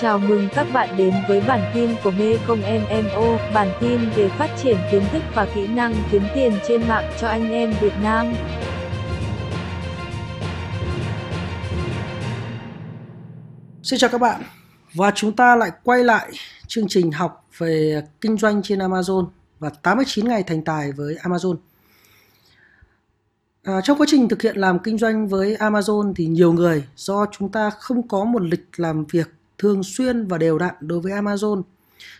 Chào mừng các bạn đến với bản tin của Mekong MMO, bản tin về phát triển kiến thức và kỹ năng kiếm tiền trên mạng cho anh em Việt Nam. Xin chào các bạn và chúng ta lại quay lại chương trình học về kinh doanh trên Amazon và 89 ngày thành tài với Amazon. À, trong quá trình thực hiện làm kinh doanh với Amazon thì nhiều người do chúng ta không có một lịch làm việc thường xuyên và đều đặn đối với Amazon.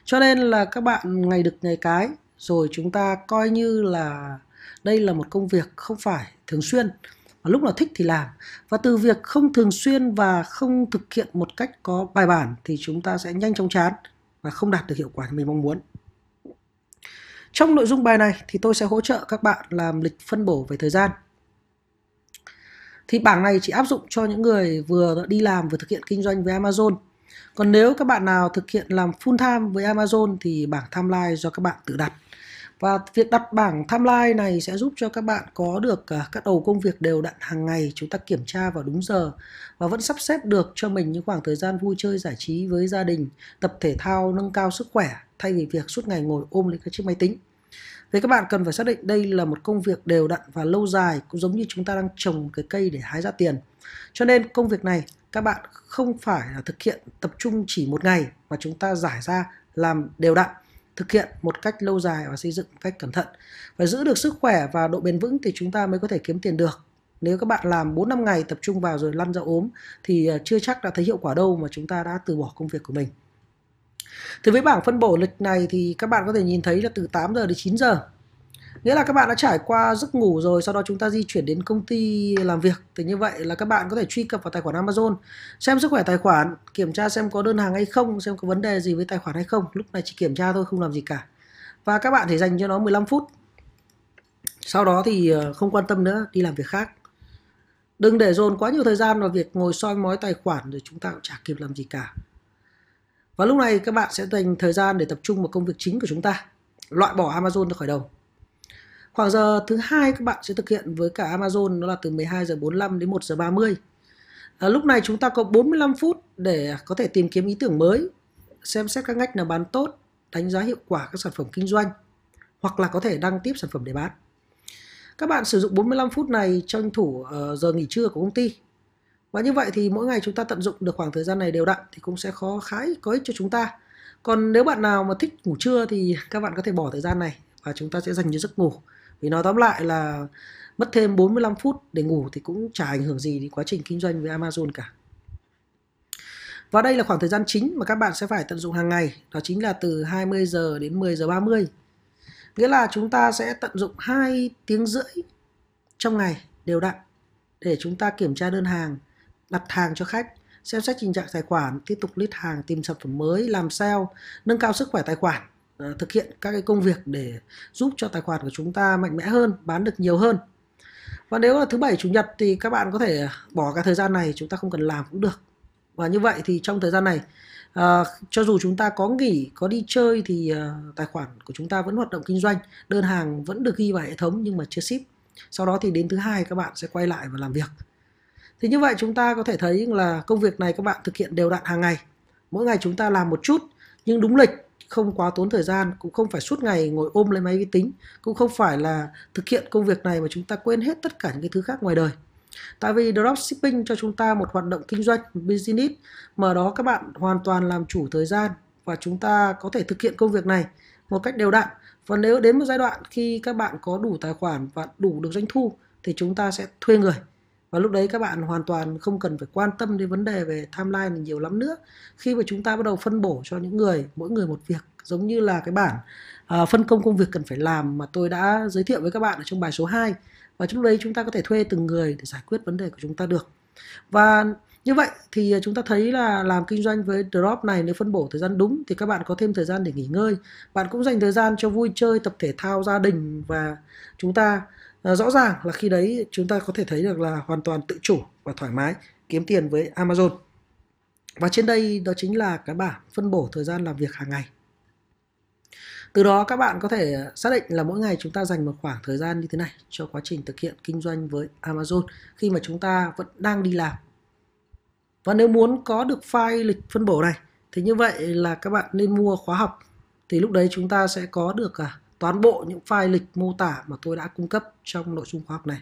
Cho nên là các bạn ngày được ngày cái, rồi chúng ta coi như là đây là một công việc không phải thường xuyên và lúc nào thích thì làm. Và từ việc không thường xuyên và không thực hiện một cách có bài bản thì chúng ta sẽ nhanh chóng chán và không đạt được hiệu quả mình mong muốn. Trong nội dung bài này thì tôi sẽ hỗ trợ các bạn làm lịch phân bổ về thời gian. Thì bảng này chỉ áp dụng cho những người vừa đi làm vừa thực hiện kinh doanh với Amazon còn nếu các bạn nào thực hiện làm full time với Amazon thì bảng timeline do các bạn tự đặt và việc đặt bảng timeline này sẽ giúp cho các bạn có được à, các đầu công việc đều đặn hàng ngày chúng ta kiểm tra vào đúng giờ và vẫn sắp xếp được cho mình những khoảng thời gian vui chơi giải trí với gia đình, tập thể thao nâng cao sức khỏe thay vì việc suốt ngày ngồi ôm lên cái chiếc máy tính. Vậy các bạn cần phải xác định đây là một công việc đều đặn và lâu dài, cũng giống như chúng ta đang trồng một cái cây để hái ra tiền. Cho nên công việc này các bạn không phải là thực hiện tập trung chỉ một ngày mà chúng ta giải ra làm đều đặn, thực hiện một cách lâu dài và xây dựng một cách cẩn thận. Và giữ được sức khỏe và độ bền vững thì chúng ta mới có thể kiếm tiền được. Nếu các bạn làm 4 năm ngày tập trung vào rồi lăn ra ốm thì ờ, chưa chắc đã thấy hiệu quả đâu mà chúng ta đã từ bỏ công việc của mình. Thì với bảng phân bổ lịch này thì các bạn có thể nhìn thấy là từ 8 giờ đến 9 giờ. Nghĩa là các bạn đã trải qua giấc ngủ rồi, sau đó chúng ta di chuyển đến công ty làm việc. Thì như vậy là các bạn có thể truy cập vào tài khoản Amazon, xem sức khỏe tài khoản, kiểm tra xem có đơn hàng hay không, xem có vấn đề gì với tài khoản hay không. Lúc này chỉ kiểm tra thôi, không làm gì cả. Và các bạn thể dành cho nó 15 phút. Sau đó thì ờ, không quan tâm nữa, đi làm việc khác. Đừng để dồn quá nhiều thời gian vào việc ngồi soi mói tài khoản rồi chúng ta cũng chả kịp làm gì cả và lúc này các bạn sẽ dành thời gian để tập trung vào công việc chính của chúng ta loại bỏ Amazon ra khỏi đầu Khoảng giờ thứ hai các bạn sẽ thực hiện với cả Amazon đó là từ 12 giờ 45 đến 1 giờ 30. À, lúc này chúng ta có 45 phút để có thể tìm kiếm ý tưởng mới, xem xét các ngách nào bán tốt, đánh giá hiệu quả các sản phẩm kinh doanh hoặc là có thể đăng tiếp sản phẩm để bán. Các bạn sử dụng 45 phút này tranh thủ ờ, giờ nghỉ trưa của công ty. Và như vậy thì mỗi ngày chúng ta tận dụng được khoảng thời gian này đều đặn thì cũng sẽ khó khá có ích cho chúng ta. Còn nếu bạn nào mà thích ngủ trưa thì các bạn có thể bỏ thời gian này và chúng ta sẽ dành cho giấc ngủ. Vì nói tóm lại là mất thêm 45 phút để ngủ thì cũng chả ảnh hưởng gì đến quá trình kinh doanh với Amazon cả. Và đây là khoảng thời gian chính mà các bạn sẽ phải tận dụng hàng ngày. Đó chính là từ 20 giờ đến 10 giờ 30 nghĩa là chúng ta sẽ tận dụng 2 tiếng rưỡi trong ngày đều đặn để chúng ta kiểm tra đơn hàng đặt hàng cho khách xem xét tình trạng tài khoản tiếp tục list hàng tìm sản phẩm mới làm sale nâng cao sức khỏe tài khoản ờ, thực hiện các cái công việc để giúp cho tài khoản của chúng ta mạnh mẽ hơn bán được nhiều hơn. Và nếu là thứ bảy chủ nhật thì các bạn có thể bỏ cả thời gian này chúng ta không cần làm cũng được. Và như vậy thì trong thời gian này à, cho dù chúng ta có nghỉ có đi chơi thì à, tài khoản của chúng ta vẫn hoạt động kinh doanh đơn hàng vẫn được ghi vào hệ thống nhưng mà chưa ship. Sau đó thì đến thứ hai các bạn sẽ quay lại và làm việc thì như vậy chúng ta có thể thấy là công việc này các bạn thực hiện đều đặn hàng ngày. Mỗi ngày chúng ta làm một chút, nhưng đúng lịch, không quá tốn thời gian, cũng không phải suốt ngày ngồi ôm lấy máy vi tính, cũng không phải là thực hiện công việc này mà chúng ta quên hết tất cả những cái thứ khác ngoài đời. Tại vì dropshipping cho chúng ta một hoạt động kinh doanh, business, mà đó các bạn hoàn toàn làm chủ thời gian và chúng ta có thể thực hiện công việc này một cách đều đặn. Và nếu đến một giai đoạn khi các bạn có đủ tài khoản và đủ được doanh thu, thì chúng ta sẽ thuê người và lúc đấy các bạn hoàn toàn không cần phải quan tâm đến vấn đề về timeline nhiều lắm nữa. Khi mà chúng ta bắt đầu phân bổ cho những người mỗi người một việc giống như là cái bản uh, phân công công việc cần phải làm mà tôi đã giới thiệu với các bạn ở trong bài số 2 và lúc đấy chúng ta có thể thuê từng người để giải quyết vấn đề của chúng ta được. Và như vậy thì chúng ta thấy là làm kinh doanh với drop này nếu phân bổ thời gian đúng thì các bạn có thêm thời gian để nghỉ ngơi. Bạn cũng dành thời gian cho vui chơi tập thể thao gia đình và chúng ta à, rõ ràng là khi đấy chúng ta có thể thấy được là hoàn toàn tự chủ và thoải mái kiếm tiền với Amazon. Và trên đây đó chính là cái bảng phân bổ thời gian làm việc hàng ngày. Từ đó các bạn có thể xác định là mỗi ngày chúng ta dành một khoảng thời gian như thế này cho quá trình thực hiện kinh doanh với Amazon khi mà chúng ta vẫn đang đi làm. Và nếu muốn có được file lịch phân bổ này thì như vậy là các bạn nên mua khóa học thì lúc đấy chúng ta sẽ có được à, toàn bộ những file lịch mô tả mà tôi đã cung cấp trong nội dung khóa học này.